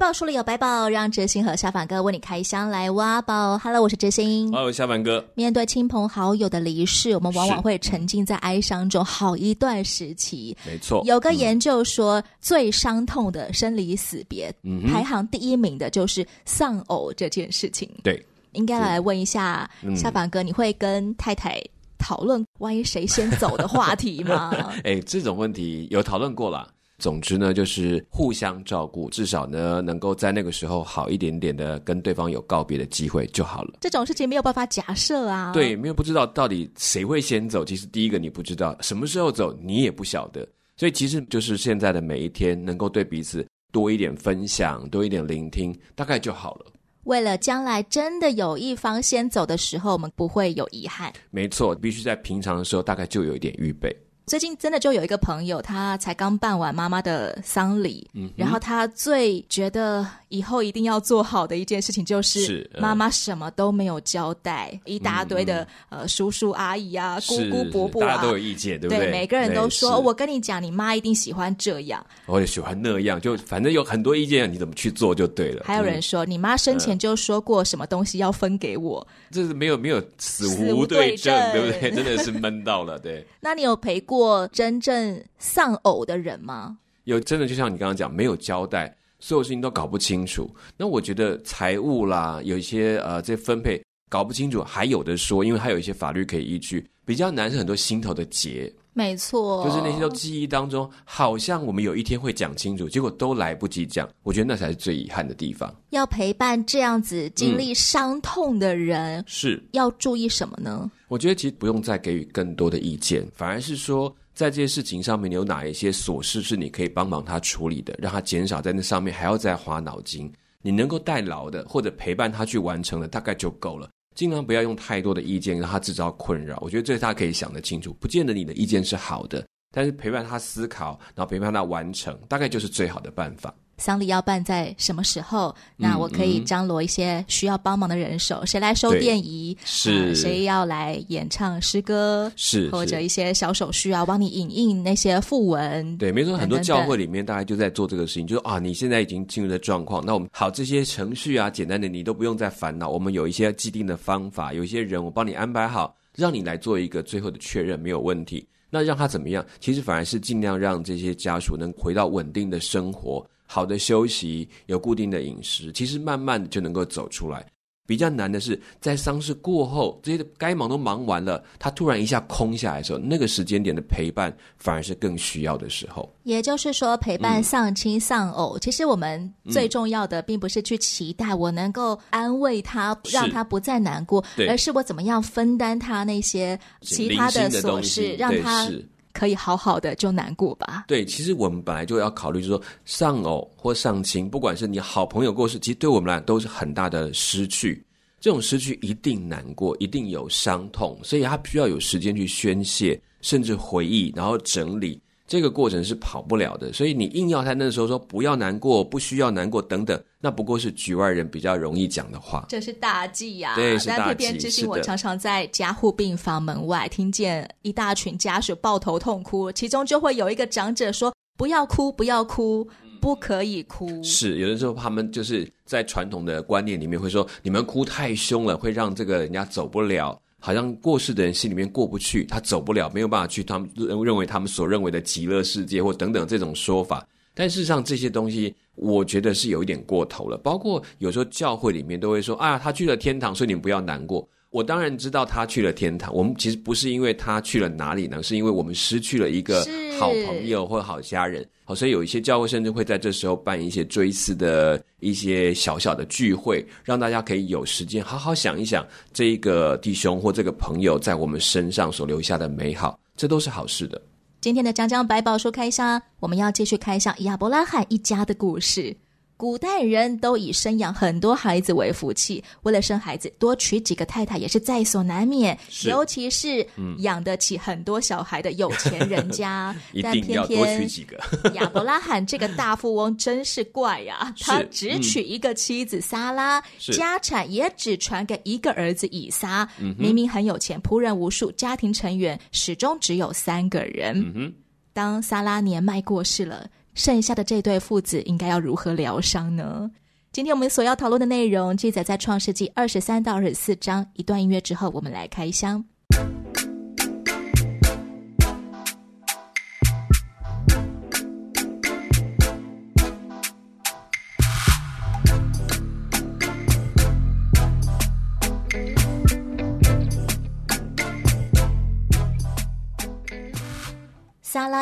宝书里有白宝，让哲欣和小凡哥为你开箱来挖宝。Hello，我是哲欣。Hello，小凡哥。面对亲朋好友的离世，我们往往会沉浸在哀伤中好一段时期。没错，有个研究说，嗯、最伤痛的生离死别，嗯、排行第一名的就是丧偶这件事情。对，应该来问一下小凡哥，你会跟太太讨论万一谁先走的话题吗？哎，这种问题有讨论过啦。总之呢，就是互相照顾，至少呢，能够在那个时候好一点点的跟对方有告别的机会就好了。这种事情没有办法假设啊。对，没有不知道到底谁会先走。其实第一个你不知道什么时候走，你也不晓得。所以其实就是现在的每一天，能够对彼此多一点分享，多一点聆听，大概就好了。为了将来真的有一方先走的时候，我们不会有遗憾。没错，必须在平常的时候大概就有一点预备。最近真的就有一个朋友，他才刚办完妈妈的丧礼，嗯，然后他最觉得以后一定要做好的一件事情就是，妈妈什么都没有交代，嗯、一大堆的、嗯、呃叔叔阿姨啊、姑姑伯伯啊，大家都有意见，对不对？对，每个人都说，我跟你讲，你妈一定喜欢这样，我也喜欢那样，就反正有很多意见，你怎么去做就对了。还有人说，嗯、你妈生前就说过什么东西要分给我，这是没有没有死无对证，对不对？真的是闷到了，对。那你有陪过过真正丧偶的人吗？有，真的就像你刚刚讲，没有交代，所有事情都搞不清楚。那我觉得财务啦，有一些呃，这分配搞不清楚，还有的说，因为还有一些法律可以依据。比较难是很多心头的结，没错，就是那些都记忆当中，好像我们有一天会讲清楚，结果都来不及讲。我觉得那才是最遗憾的地方。要陪伴这样子经历伤痛的人，嗯、是要注意什么呢？我觉得其实不用再给予更多的意见，反而是说，在这些事情上面，你有哪一些琐事是你可以帮忙他处理的，让他减少在那上面还要再花脑筋。你能够代劳的，或者陪伴他去完成的，大概就够了。尽量不要用太多的意见让他制造困扰，我觉得这是他可以想得清楚。不见得你的意见是好的，但是陪伴他思考，然后陪伴他完成，大概就是最好的办法。丧礼要办在什么时候？那我可以张罗一些需要帮忙的人手，谁来收电仪？是、呃、谁要来演唱诗歌？是或者一些小手续啊，帮你影印那些訃文。对，没错，很多教会里面大概就在做这个事情，就是啊，你现在已经进入了状况，那我们好这些程序啊，简单的你都不用再烦恼，我们有一些既定的方法，有一些人我帮你安排好，让你来做一个最后的确认，没有问题。那让他怎么样？其实反而是尽量让这些家属能回到稳定的生活。好的休息，有固定的饮食，其实慢慢的就能够走出来。比较难的是在丧事过后，这些该忙都忙完了，他突然一下空下来的时候，那个时间点的陪伴反而是更需要的时候。也就是说，陪伴丧亲丧偶，嗯、其实我们最重要的并不是去期待我能够安慰他，嗯、让他不再难过，而是我怎么样分担他那些其他的琐事，让他。可以好好的就难过吧？对，其实我们本来就要考虑，就是说丧偶或丧亲，不管是你好朋友过世，其实对我们来都是很大的失去。这种失去一定难过，一定有伤痛，所以他需要有时间去宣泄，甚至回忆，然后整理。这个过程是跑不了的，所以你硬要他那时候说不要难过，不需要难过等等，那不过是局外人比较容易讲的话。这是大忌呀、啊！对，是大忌。但偏偏之前我常常在加护病房门外听见一大群家属抱头痛哭，其中就会有一个长者说：“不要哭，不要哭，不可以哭。”是，有的时候他们就是在传统的观念里面会说：“你们哭太凶了，会让这个人家走不了。”好像过世的人心里面过不去，他走不了，没有办法去他们认为他们所认为的极乐世界或等等这种说法。但事实上这些东西，我觉得是有一点过头了。包括有时候教会里面都会说啊，他去了天堂，所以你们不要难过。我当然知道他去了天堂，我们其实不是因为他去了哪里呢，是因为我们失去了一个好朋友或好家人。好，所以有一些教会甚至会在这时候办一些追思的一些小小的聚会，让大家可以有时间好好想一想这一个弟兄或这个朋友在我们身上所留下的美好，这都是好事的。今天的江江百宝书开箱，我们要继续开箱亚伯拉罕一家的故事。古代人都以生养很多孩子为福气，为了生孩子，多娶几个太太也是在所难免。尤其是养得起很多小孩的有钱人家，嗯、但偏偏。亚伯拉罕这个大富翁真是怪呀、啊，他只娶一个妻子撒拉，家产也只传给一个儿子以撒。明明很有钱，仆人无数，家庭成员始终只有三个人。嗯、当撒拉年迈过世了。剩下的这对父子应该要如何疗伤呢？今天我们所要讨论的内容记载在创世纪二十三到二十四章。一段音乐之后，我们来开箱。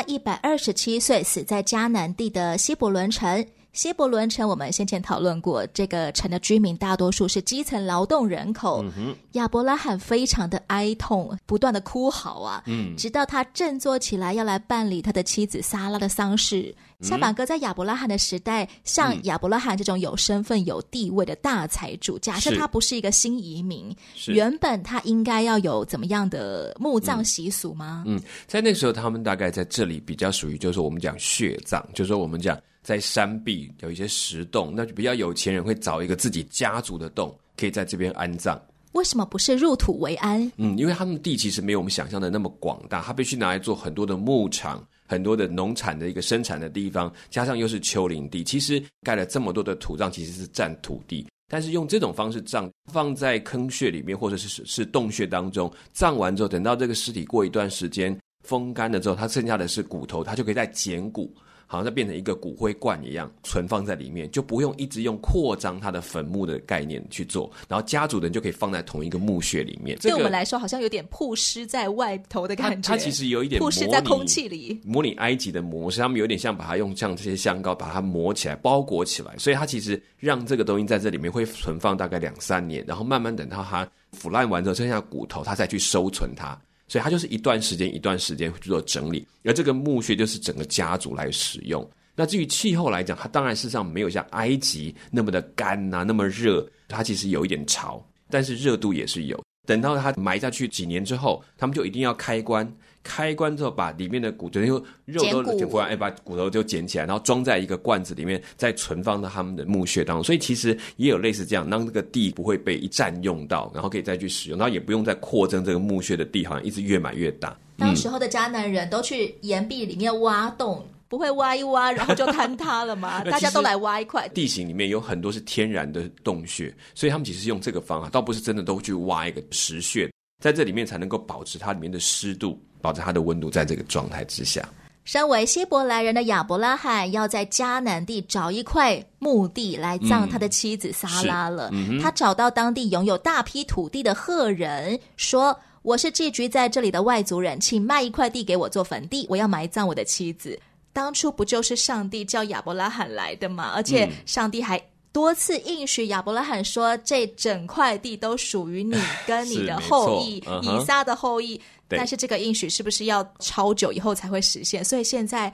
一百二十七岁，死在迦南地的希伯伦城。希伯伦城，我们先前讨论过，这个城的居民大多数是基层劳动人口。嗯、亚伯拉罕非常的哀痛，不断的哭嚎啊，嗯、直到他振作起来，要来办理他的妻子撒拉的丧事。夏板哥在亚伯拉罕的时代，像亚伯拉罕这种有身份、有地位的大财主，假设他不是一个新移民，原本他应该要有怎么样的墓葬习俗吗？嗯，在那时候，他们大概在这里比较属于，就是我们讲血葬，就是说我们讲。在山壁有一些石洞，那就比较有钱人会找一个自己家族的洞，可以在这边安葬。为什么不是入土为安？嗯，因为他们的地其实没有我们想象的那么广大，他必须拿来做很多的牧场、很多的农产的一个生产的地方，加上又是丘陵地，其实盖了这么多的土葬，其实是占土地。但是用这种方式葬，放在坑穴里面或者是是洞穴当中，葬完之后，等到这个尸体过一段时间风干了之后，它剩下的是骨头，它就可以再捡骨。好像在变成一个骨灰罐一样存放在里面，就不用一直用扩张它的坟墓的概念去做，然后家族的人就可以放在同一个墓穴里面。对我们来说，好像有点曝尸在外头的感觉。它，它其实有一点曝尸在空气里，模拟埃及的模式，他们有点像把它用像这些香膏把它磨起来、包裹起来，所以它其实让这个东西在这里面会存放大概两三年，然后慢慢等到它腐烂完之后，剩下骨头，它再去收存它。所以它就是一段时间一段时间去做整理，而这个墓穴就是整个家族来使用。那至于气候来讲，它当然事实上没有像埃及那么的干呐，那么热，它其实有一点潮，但是热度也是有。等到它埋下去几年之后，他们就一定要开棺。开棺之后，把里面的骨头、肉都捡过来，哎，把骨头就捡起来，然后装在一个罐子里面，再存放到他们的墓穴当中。所以其实也有类似这样，让这个地不会被一占用到，然后可以再去使用，然后也不用再扩增这个墓穴的地，好像一直越买越大。当时候的迦南人都去岩壁里面挖洞，不会挖一挖，然后就坍塌了吗？大家都来挖一块。地形里面有很多是天然的洞穴，所以他们其实用这个方法，倒不是真的都去挖一个石穴，在这里面才能够保持它里面的湿度。保持它的温度在这个状态之下。身为希伯来人的亚伯拉罕要在迦南地找一块墓地来葬他的妻子撒拉了。嗯嗯、他找到当地拥有大批土地的赫人，说：“我是寄居在这里的外族人，请卖一块地给我做坟地，我要埋葬我的妻子。”当初不就是上帝叫亚伯拉罕来的吗？而且上帝还多次应许亚伯拉罕说：“这整块地都属于你 跟你的后裔，嗯、以撒的后裔。”但是这个应许是不是要超久以后才会实现？所以现在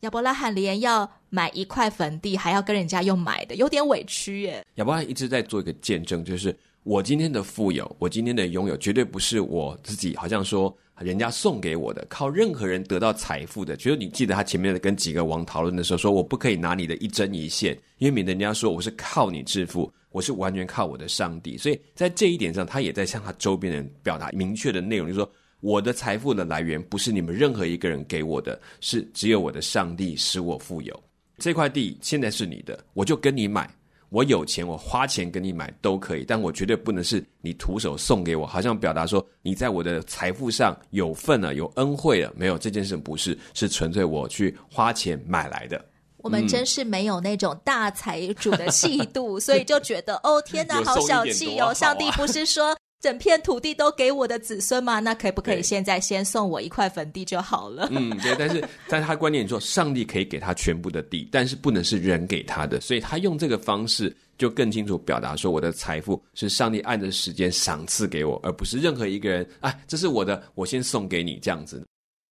亚伯拉罕连要买一块坟地，还要跟人家用买的，有点委屈耶。亚伯拉罕一直在做一个见证，就是我今天的富有，我今天的拥有，绝对不是我自己，好像说人家送给我的，靠任何人得到财富的。就是你记得他前面的跟几个王讨论的时候，说我不可以拿你的一针一线，因为免得人家说我是靠你致富，我是完全靠我的上帝。所以在这一点上，他也在向他周边人表达明确的内容，就是说。我的财富的来源不是你们任何一个人给我的，是只有我的上帝使我富有。这块地现在是你的，我就跟你买。我有钱，我花钱跟你买都可以，但我绝对不能是你徒手送给我，好像表达说你在我的财富上有份了，有恩惠了。没有，这件事不是，是纯粹我去花钱买来的。我们真是没有那种大财主的气度，所以就觉得哦，天哪，好小气哦！上帝不是说。整片土地都给我的子孙吗？那可不可以现在先送我一块坟地就好了？嗯，对。但是，但是他观念说，上帝可以给他全部的地，但是不能是人给他的，所以他用这个方式就更清楚表达说，我的财富是上帝按着时间赏赐给我，而不是任何一个人。哎，这是我的，我先送给你这样子。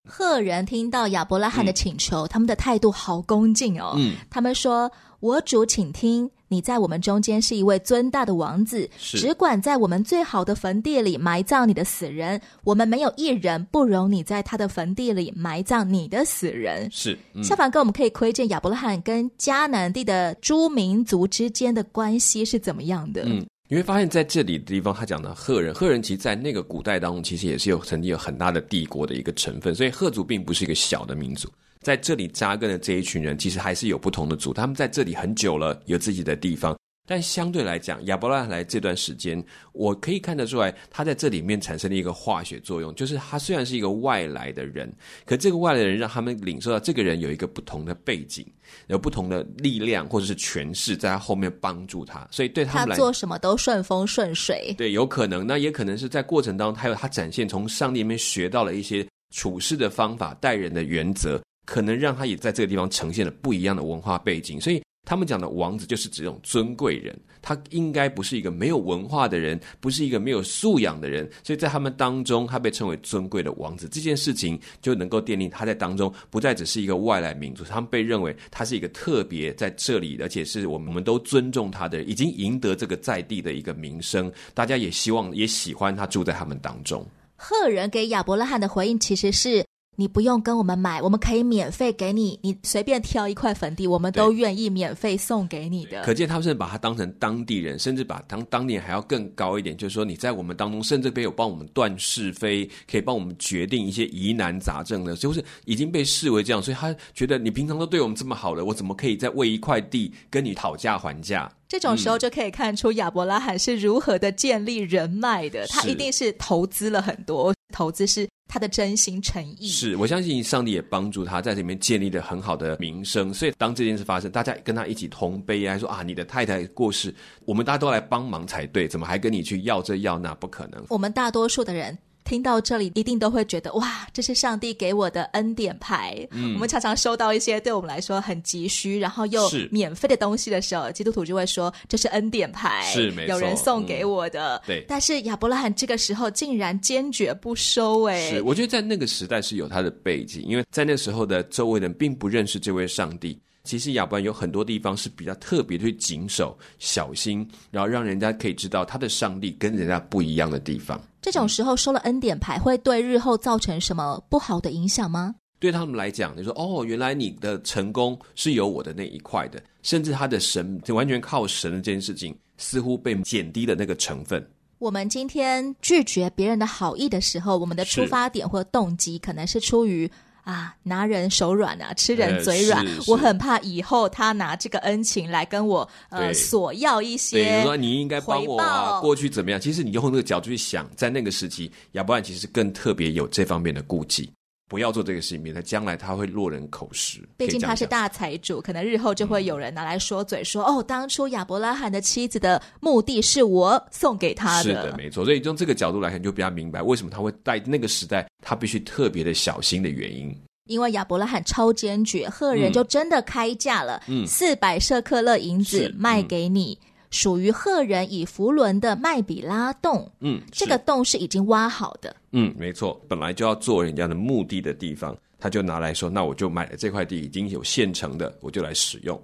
赫人听到亚伯拉罕的请求，嗯、他们的态度好恭敬哦。嗯，他们说：“我主，请听，你在我们中间是一位尊大的王子，是只管在我们最好的坟地里埋葬你的死人。我们没有一人不容你在他的坟地里埋葬你的死人。”是，嗯、下凡哥，我们可以窥见亚伯拉罕跟迦南地的诸民族之间的关系是怎么样的。嗯。你会发现在这里的地方，他讲的赫人，赫人其实在那个古代当中，其实也是有曾经有很大的帝国的一个成分，所以赫族并不是一个小的民族。在这里扎根的这一群人，其实还是有不同的族，他们在这里很久了，有自己的地方。但相对来讲，亚伯拉罕来这段时间，我可以看得出来，他在这里面产生了一个化学作用，就是他虽然是一个外来的人，可这个外来的人让他们领受到这个人有一个不同的背景，有不同的力量或者是权势在他后面帮助他，所以对他们来，他做什么都顺风顺水。对，有可能，那也可能是在过程当中，他有他展现从上帝里面学到了一些处事的方法、待人的原则，可能让他也在这个地方呈现了不一样的文化背景，所以。他们讲的王子就是指这种尊贵人，他应该不是一个没有文化的人，不是一个没有素养的人，所以在他们当中，他被称为尊贵的王子。这件事情就能够奠定他在当中不再只是一个外来民族，他们被认为他是一个特别在这里，而且是我们我们都尊重他的，已经赢得这个在地的一个名声，大家也希望也喜欢他住在他们当中。赫人给亚伯拉罕的回应其实是。你不用跟我们买，我们可以免费给你。你随便挑一块坟地，我们都愿意免费送给你的。可见他们是把他当成当地人，甚至把当当地人还要更高一点，就是说你在我们当中，甚至可以有帮我们断是非，可以帮我们决定一些疑难杂症的，就是已经被视为这样。所以他觉得你平常都对我们这么好了，我怎么可以再为一块地跟你讨价还价？这种时候就可以看出亚伯拉罕是如何的建立人脉的。他一定是投资了很多，投资是。他的真心诚意，是我相信上帝也帮助他在这里面建立了很好的名声，所以当这件事发生，大家跟他一起同悲哀，说啊，你的太太过世，我们大家都来帮忙才对，怎么还跟你去要这要那？不可能。我们大多数的人。听到这里，一定都会觉得哇，这是上帝给我的恩典牌。嗯，我们常常收到一些对我们来说很急需，然后又免费的东西的时候，基督徒就会说这是恩典牌，是没错，有人送给我的。对，但是亚伯拉罕这个时候竟然坚决不收。哎，是，我觉得在那个时代是有他的背景，因为在那时候的周围人并不认识这位上帝。其实亚伯兰有很多地方是比较特别去谨守、小心，然后让人家可以知道他的上帝跟人家不一样的地方。这种时候收了恩典牌，会对日后造成什么不好的影响吗？对他们来讲，你说哦，原来你的成功是有我的那一块的，甚至他的神就完全靠神的这件事情，似乎被减低了那个成分。我们今天拒绝别人的好意的时候，我们的出发点或动机可能是出于。啊，拿人手软啊，吃人嘴软。呃、我很怕以后他拿这个恩情来跟我呃索要一些。比如说你应该帮我啊，过去怎么样？其实你用那个角度去想，在那个时期，亚伯兰其实更特别有这方面的顾忌。不要做这个事情，免得将来他会落人口实。毕竟他是大财主，可能日后就会有人拿来说嘴说，说、嗯、哦，当初亚伯拉罕的妻子的目的是我送给他的。是的，没错。所以从这个角度来看，就比较明白为什么他会在那个时代，他必须特别的小心的原因。因为亚伯拉罕超坚决，赫人就真的开价了，嗯，四百舍克勒银子卖给你。属于赫人以弗伦的麦比拉洞，嗯，这个洞是已经挖好的，嗯，没错，本来就要做人家的目的的地方，他就拿来说，那我就买了这块地，已经有现成的，我就来使用。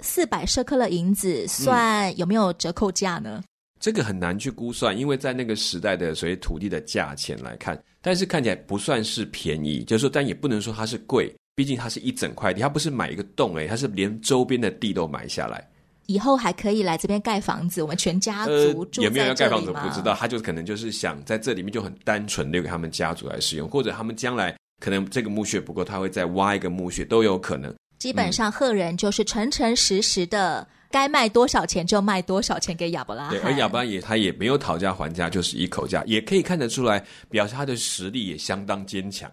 四百舍克勒银子算有没有折扣价呢？嗯，这个很难去估算，因为在那个时代的所谓土地的价钱来看，但是看起来不算是便宜，就是说，但也不能说它是贵，毕竟它是一整块地，它不是买一个洞，诶，它是连周边的地都买下来。以后还可以来这边盖房子，我们全家族住有没有要盖房子不知道，他就可能就是想在这里面就很单纯留给他们家族来使用，或者他们将来可能这个墓穴不够，他会再挖一个墓穴都有可能。基本上赫人就是诚诚实实的，嗯、该卖多少钱就卖多少钱给亚伯拉罕。对，而亚伯拉也他也没有讨价还价，就是一口价，也可以看得出来，表示他的实力也相当坚强。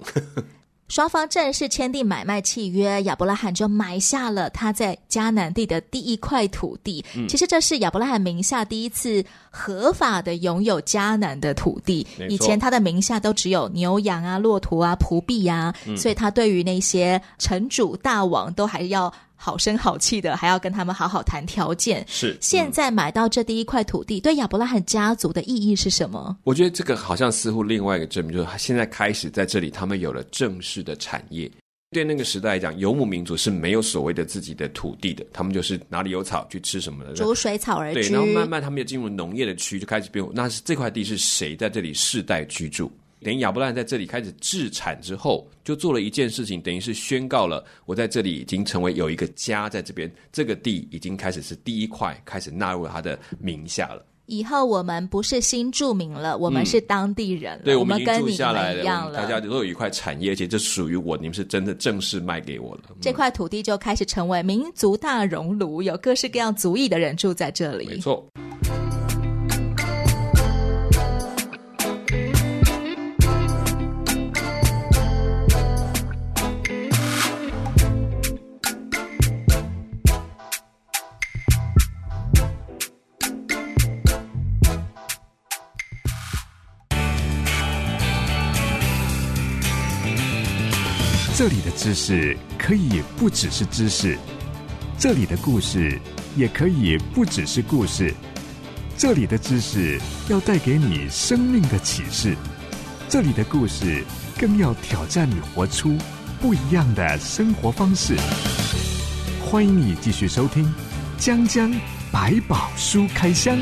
双方正式签订买卖契约，亚伯拉罕就买下了他在迦南地的第一块土地。嗯、其实这是亚伯拉罕名下第一次合法的拥有迦南的土地。以前他的名下都只有牛羊啊、骆驼啊、仆婢啊，嗯、所以他对于那些城主大王都还要好声好气的，还要跟他们好好谈条件。是，现在买到这第一块土地，对亚伯拉罕家族的意义是什么？我觉得这个好像似乎另外一个证明，就是现在开始在这里，他们有了正式的产业。对那个时代来讲，游牧民族是没有所谓的自己的土地的，他们就是哪里有草去吃什么的，逐水草而居。对，然后慢慢他们也进入农业的区，就开始变。那是这块地是谁在这里世代居住？等于亚伯拉罕在这里开始置产之后，就做了一件事情，等于是宣告了我在这里已经成为有一个家在这边，这个地已经开始是第一块开始纳入他的名下了。以后我们不是新住民了，我们是当地人了。嗯、对，我们跟你们下来一样了。大家都有一块产业，而且这属于我，你们是真的正式卖给我了。这块土地就开始成为民族大熔炉，有各式各样族裔的人住在这里。没错。这里的知识可以不只是知识，这里的故事也可以不只是故事，这里的知识要带给你生命的启示，这里的故事更要挑战你活出不一样的生活方式。欢迎你继续收听《江江百宝书开箱》。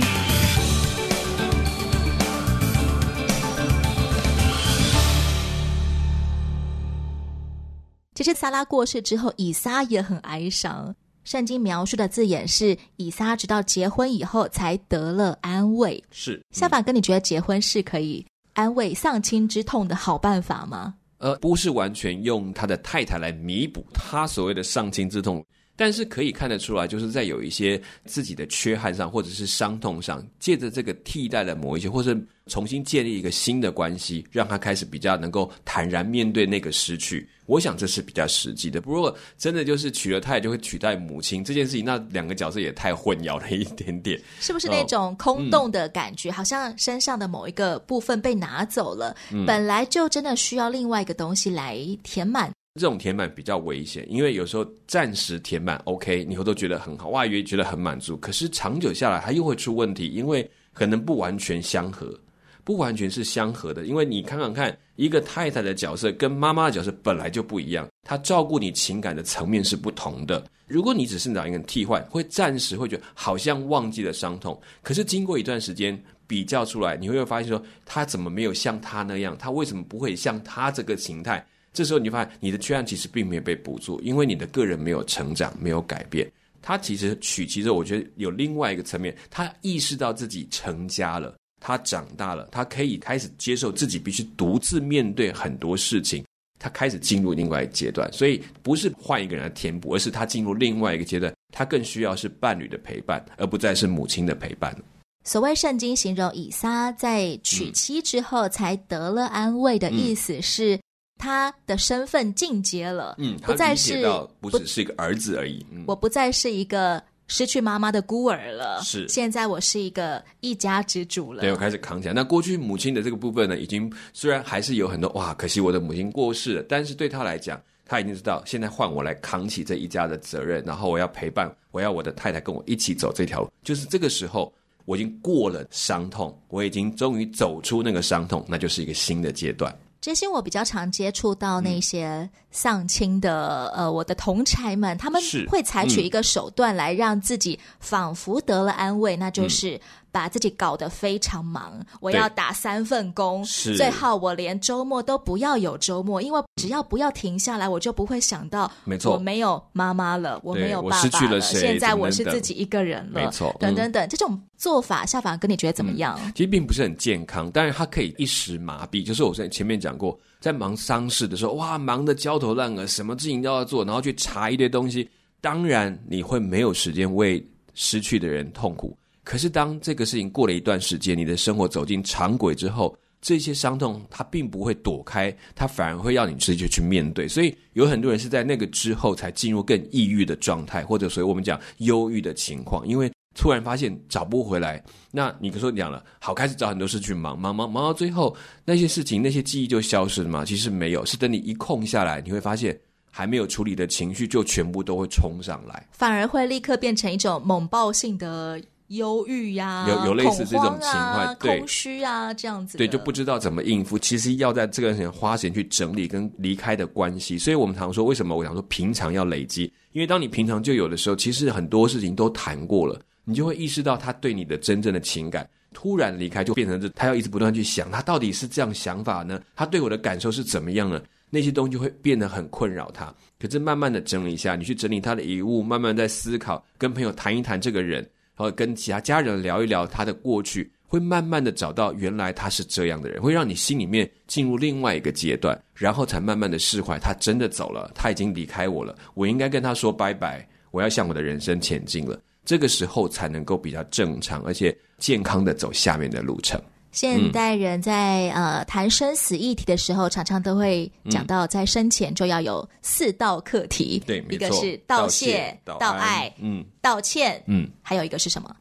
其实撒拉过世之后，以撒也很哀伤。圣经描述的字眼是，以撒直到结婚以后才得了安慰。是，夏法哥，你觉得结婚是可以安慰丧亲之痛的好办法吗？呃，不是完全用他的太太来弥补他所谓的丧亲之痛。但是可以看得出来，就是在有一些自己的缺憾上，或者是伤痛上，借着这个替代了某一些，或是重新建立一个新的关系，让他开始比较能够坦然面对那个失去。我想这是比较实际的。不过真的就是娶了太太就会取代母亲这件事情，那两个角色也太混淆了一点点。是不是那种空洞的感觉？哦嗯、好像身上的某一个部分被拿走了，嗯、本来就真的需要另外一个东西来填满。这种填满比较危险，因为有时候暂时填满 OK，你会都觉得很好，哇，也觉得很满足。可是长久下来，它又会出问题，因为可能不完全相合，不完全是相合的。因为你看看看，一个太太的角色跟妈妈的角色本来就不一样，她照顾你情感的层面是不同的。如果你只是找一个替换，会暂时会觉得好像忘记了伤痛，可是经过一段时间比较出来，你会发现说，他怎么没有像他那样？他为什么不会像他这个形态？这时候你就发现你的缺憾其实并没有被补足，因为你的个人没有成长，没有改变。他其实娶，妻之后我觉得有另外一个层面，他意识到自己成家了，他长大了，他可以开始接受自己必须独自面对很多事情，他开始进入另外一个阶段。所以不是换一个人来填补，而是他进入另外一个阶段，他更需要是伴侣的陪伴，而不再是母亲的陪伴。所谓圣经形容以撒在娶妻之后才得了安慰的意思是。嗯他的身份进阶了，嗯，不再是不只是一个儿子而已，我不再是一个失去妈妈的孤儿了，是，现在我是一个一家之主了，对，我开始扛起来。那过去母亲的这个部分呢，已经虽然还是有很多哇，可惜我的母亲过世了，但是对他来讲，他已经知道现在换我来扛起这一家的责任，然后我要陪伴，我要我的太太跟我一起走这条路，就是这个时候我已经过了伤痛，我已经终于走出那个伤痛，那就是一个新的阶段。这些我比较常接触到那些丧亲的，嗯、呃，我的同差们，他们会采取一个手段来让自己仿佛得了安慰，嗯、那就是。把自己搞得非常忙，我要打三份工，最好我连周末都不要有周末，因为只要不要停下来，我就不会想到，没错，我没有妈妈了，我没有爸爸了，现在我是自己一个人了，没错，等等等，这种做法，夏凡哥你觉得怎么样？其实并不是很健康，但是它可以一时麻痹。就是我在前面讲过，在忙丧事的时候，哇，忙得焦头烂额，什么事情都要做，然后去查一堆东西，当然你会没有时间为失去的人痛苦。可是，当这个事情过了一段时间，你的生活走进常轨之后，这些伤痛它并不会躲开，它反而会让你直接去面对。所以，有很多人是在那个之后才进入更抑郁的状态，或者所以我们讲忧郁的情况，因为突然发现找不回来。那你可说讲了，好，开始找很多事去忙，忙忙忙到最后，那些事情、那些记忆就消失了吗？其实没有，是等你一空下来，你会发现还没有处理的情绪，就全部都会冲上来，反而会立刻变成一种猛爆性的。忧郁呀，有有类似这种情况，啊、空虚啊，这样子，对，就不知道怎么应付。其实要在这个时间花时间去整理跟离开的关系，所以我们常说，为什么我想说平常要累积？因为当你平常就有的时候，其实很多事情都谈过了，你就会意识到他对你的真正的情感。突然离开，就变成这他要一直不断去想，他到底是这样想法呢？他对我的感受是怎么样呢？那些东西就会变得很困扰他。可是慢慢的整理一下，你去整理他的遗物，慢慢在思考，跟朋友谈一谈这个人。然后跟其他家人聊一聊他的过去，会慢慢的找到原来他是这样的人，会让你心里面进入另外一个阶段，然后才慢慢的释怀。他真的走了，他已经离开我了，我应该跟他说拜拜，我要向我的人生前进了。这个时候才能够比较正常而且健康的走下面的路程。现代人在、嗯、呃谈生死议题的时候，常常都会讲到，在生前就要有四道课题。对、嗯，一个是道谢、道，道爱、嗯，道歉，嗯，还有一个是什么？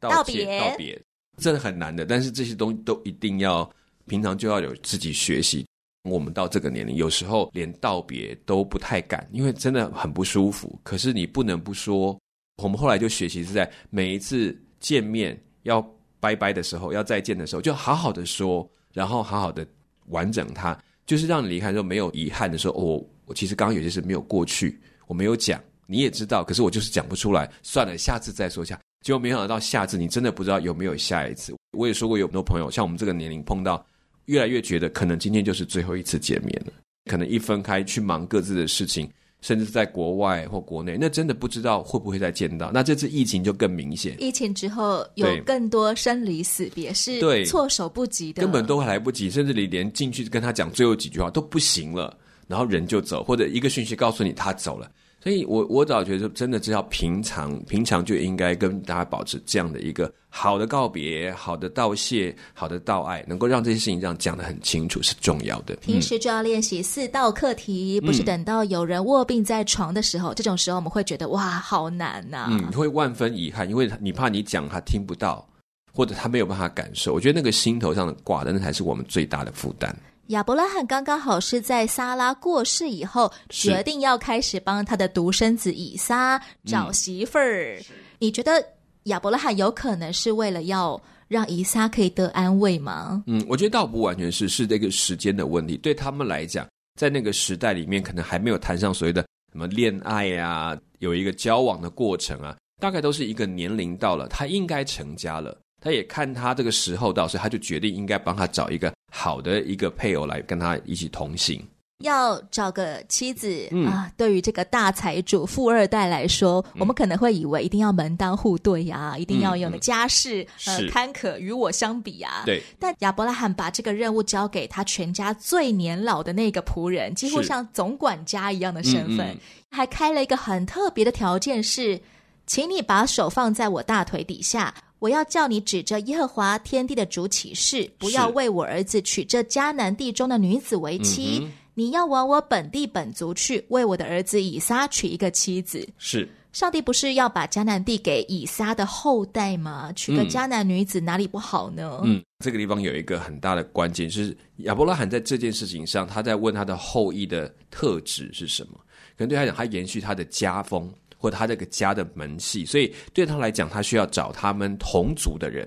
道别。道别，真的很难的。但是这些东西都一定要平常就要有自己学习。我们到这个年龄，有时候连道别都不太敢，因为真的很不舒服。可是你不能不说。我们后来就学习是在每一次见面要。拜拜的时候，要再见的时候，就好好的说，然后好好的完整它，就是让你离开的时候没有遗憾的说，哦，我其实刚刚有些事没有过去，我没有讲，你也知道，可是我就是讲不出来，算了，下次再说下。结果没想到下次你真的不知道有没有下一次。我也说过，有很多朋友像我们这个年龄碰到，越来越觉得可能今天就是最后一次见面了，可能一分开去忙各自的事情。甚至在国外或国内，那真的不知道会不会再见到。那这次疫情就更明显。疫情之后有更多生离死别是措手不及的，根本都还来不及。甚至你连进去跟他讲最后几句话都不行了，然后人就走，或者一个讯息告诉你他走了。所以我我早觉得，真的只要平常平常就应该跟大家保持这样的一个好的告别、好的道谢、好的道爱，能够让这些事情这样讲得很清楚是重要的。平时就要练习四道课题，嗯、不是等到有人卧病在床的时候，嗯、这种时候我们会觉得哇，好难呐、啊。嗯，你会万分遗憾，因为你怕你讲他听不到，或者他没有办法感受。我觉得那个心头上的挂的，那才是我们最大的负担。亚伯拉罕刚刚好是在撒拉过世以后，决定要开始帮他的独生子以撒找媳妇儿。嗯、你觉得亚伯拉罕有可能是为了要让以撒可以得安慰吗？嗯，我觉得倒不完全是，是这个时间的问题。对他们来讲，在那个时代里面，可能还没有谈上所谓的什么恋爱啊，有一个交往的过程啊，大概都是一个年龄到了，他应该成家了。他也看他这个时候到，所以他就决定应该帮他找一个好的一个配偶来跟他一起同行。要找个妻子、嗯、啊，对于这个大财主富二代来说，嗯、我们可能会以为一定要门当户对呀、啊，一定要有家世、嗯、呃坎坷与我相比啊。对。但亚伯拉罕把这个任务交给他全家最年老的那个仆人，几乎像总管家一样的身份，还开了一个很特别的条件是，请你把手放在我大腿底下。我要叫你指着耶和华天地的主起誓，不要为我儿子娶这迦南地中的女子为妻。嗯、你要往我本地本族去，为我的儿子以撒娶一个妻子。是上帝不是要把迦南地给以撒的后代吗？娶个迦南女子哪里不好呢？嗯，这个地方有一个很大的关键，就是亚伯拉罕在这件事情上，他在问他的后裔的特质是什么？可能对他讲，他延续他的家风。或他这个家的门系，所以对他来讲，他需要找他们同族的人，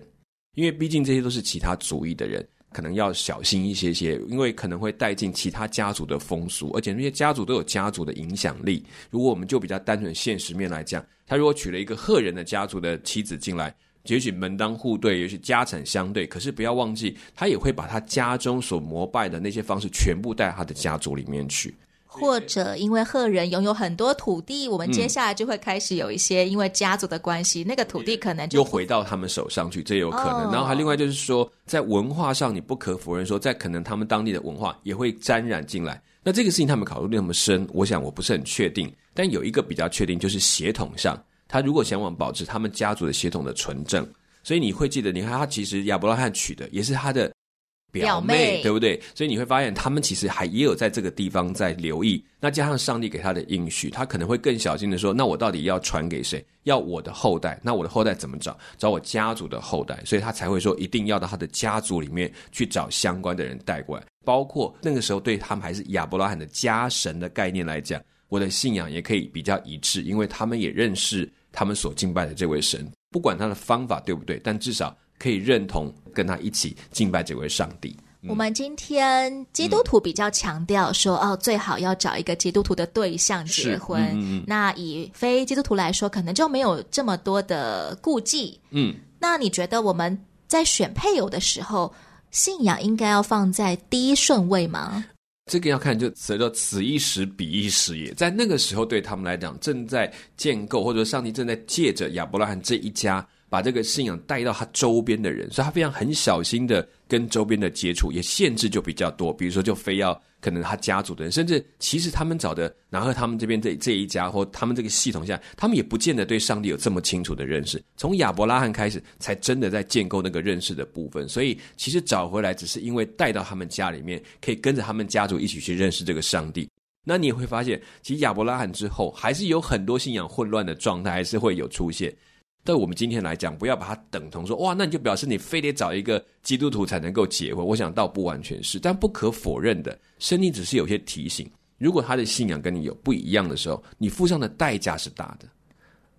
因为毕竟这些都是其他族裔的人，可能要小心一些些，因为可能会带进其他家族的风俗，而且那些家族都有家族的影响力。如果我们就比较单纯现实面来讲，他如果娶了一个赫人的家族的妻子进来，也许门当户对，也许家产相对，可是不要忘记，他也会把他家中所膜拜的那些方式全部带他的家族里面去。或者因为赫人拥有很多土地，我们接下来就会开始有一些因为家族的关系，嗯、那个土地可能就又回到他们手上去，这也有可能。哦、然后还另外就是说，在文化上，你不可否认说，在可能他们当地的文化也会沾染进来。那这个事情他们考虑那么深，我想我不是很确定。但有一个比较确定，就是血统上，他如果想往保持他们家族的血统的纯正，所以你会记得，你看他其实亚伯拉罕娶的也是他的表妹，对不对？所以你会发现，他们其实还也有在这个地方在留意。那加上上帝给他的应许，他可能会更小心的说：那我到底要传给谁？要我的后代？那我的后代怎么找？找我家族的后代。所以他才会说，一定要到他的家族里面去找相关的人带过来。包括那个时候，对他们还是亚伯拉罕的家神的概念来讲，我的信仰也可以比较一致，因为他们也认识他们所敬拜的这位神。不管他的方法对不对，但至少。可以认同跟他一起敬拜这位上帝。我们今天基督徒比较强调说，嗯、哦，最好要找一个基督徒的对象结婚。嗯嗯、那以非基督徒来说，可能就没有这么多的顾忌。嗯，那你觉得我们在选配偶的时候，信仰应该要放在第一顺位吗？这个要看，就随着此一时彼一时也，在那个时候对他们来讲，正在建构，或者说上帝正在借着亚伯拉罕这一家。把这个信仰带到他周边的人，所以他非常很小心的跟周边的接触，也限制就比较多。比如说，就非要可能他家族的人，甚至其实他们找的拿鹤他们这边这这一家或他们这个系统下，他们也不见得对上帝有这么清楚的认识。从亚伯拉罕开始，才真的在建构那个认识的部分。所以其实找回来只是因为带到他们家里面，可以跟着他们家族一起去认识这个上帝。那你也会发现，其实亚伯拉罕之后，还是有很多信仰混乱的状态，还是会有出现。对我们今天来讲，不要把它等同说哇，那你就表示你非得找一个基督徒才能够结婚。我想倒不完全是，但不可否认的，圣经只是有些提醒：如果他的信仰跟你有不一样的时候，你付上的代价是大的。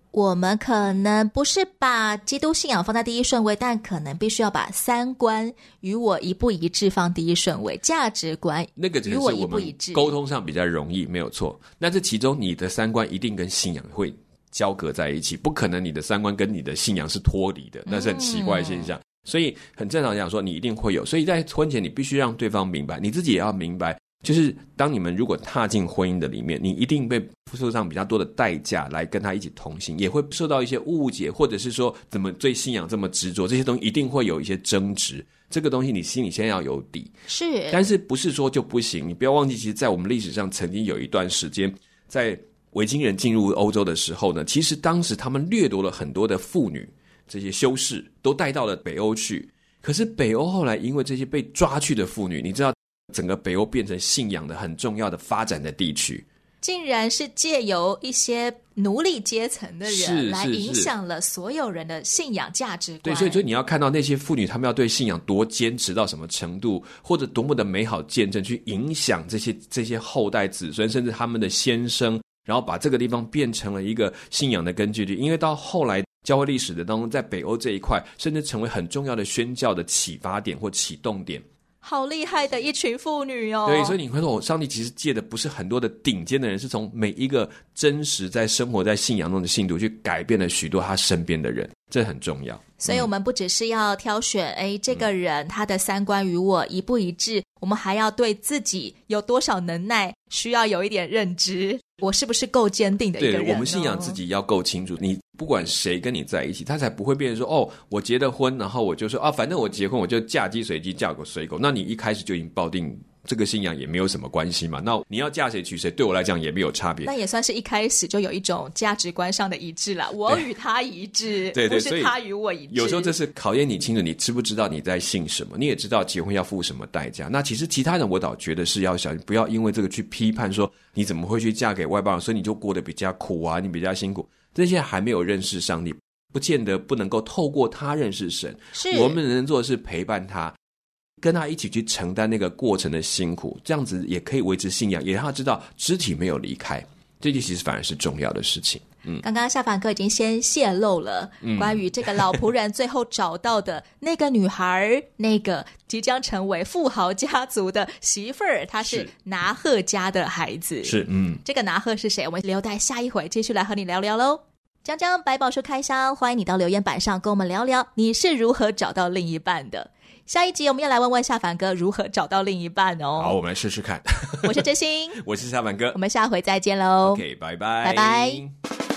我们可能不是把基督信仰放在第一顺位，但可能必须要把三观与我一不一致放第一顺位，价值观那个与我一不一致，沟通上比较容易，没有错。那这其中你的三观一定跟信仰会。交隔在一起，不可能你的三观跟你的信仰是脱离的，那是很奇怪的现象。嗯、所以很正常讲说，你一定会有。所以在婚前，你必须让对方明白，你自己也要明白，就是当你们如果踏进婚姻的里面，你一定被付出上比较多的代价来跟他一起同行，也会受到一些误解，或者是说怎么对信仰这么执着，这些东西一定会有一些争执。这个东西你心里先要有底，是，但是不是说就不行？你不要忘记，其实，在我们历史上曾经有一段时间在。维京人进入欧洲的时候呢，其实当时他们掠夺了很多的妇女，这些修士都带到了北欧去。可是北欧后来因为这些被抓去的妇女，你知道，整个北欧变成信仰的很重要的发展的地区，竟然是借由一些奴隶阶层的人来影响了所有人的信仰价值观。对，所以所以你要看到那些妇女，他们要对信仰多坚持到什么程度，或者多么的美好见证，去影响这些这些后代子孙，甚至他们的先生。然后把这个地方变成了一个信仰的根据地，因为到后来教会历史的当中，在北欧这一块，甚至成为很重要的宣教的启发点或启动点。好厉害的一群妇女哦！对，所以你会说，上帝其实借的不是很多的顶尖的人，是从每一个真实在生活在信仰中的信徒去改变了许多他身边的人，这很重要。所以我们不只是要挑选，哎，这个人他的三观与我一不一致，我们还要对自己有多少能耐，需要有一点认知。我是不是够坚定的一个人？对，我们信仰自己要够清楚。你不管谁跟你在一起，他才不会变成说哦，我结了婚，然后我就说啊，反正我结婚我就嫁鸡随鸡，嫁狗随狗。那你一开始就已经抱定。这个信仰也没有什么关系嘛。那你要嫁谁娶谁，对我来讲也没有差别。那也算是一开始就有一种价值观上的一致了。我与他一致，对，对对，不是他与我一致。有时候这是考验你清楚，你知不知道你在信什么？你也知道结婚要付什么代价。那其实其他人我倒觉得是要小心，不要因为这个去批判说你怎么会去嫁给外邦人，所以你就过得比较苦啊，你比较辛苦。这些还没有认识上帝，不见得不能够透过他认识神。是我们能做的是陪伴他。跟他一起去承担那个过程的辛苦，这样子也可以维持信仰，也让他知道肢体没有离开，这些其实反而是重要的事情。嗯，刚刚夏凡哥已经先泄露了关于这个老仆人最后找到的那个女孩，那个即将成为富豪家族的媳妇儿，她是拿赫家的孩子。是，嗯，这个拿赫是谁？我们留待下一回继续来和你聊聊喽。江江百宝书开箱，欢迎你到留言板上跟我们聊聊你是如何找到另一半的。下一集我们要来问问夏凡哥如何找到另一半哦。好，我们来试试看。我是真心，我是夏凡哥，我们下回再见喽。OK，拜拜，拜拜。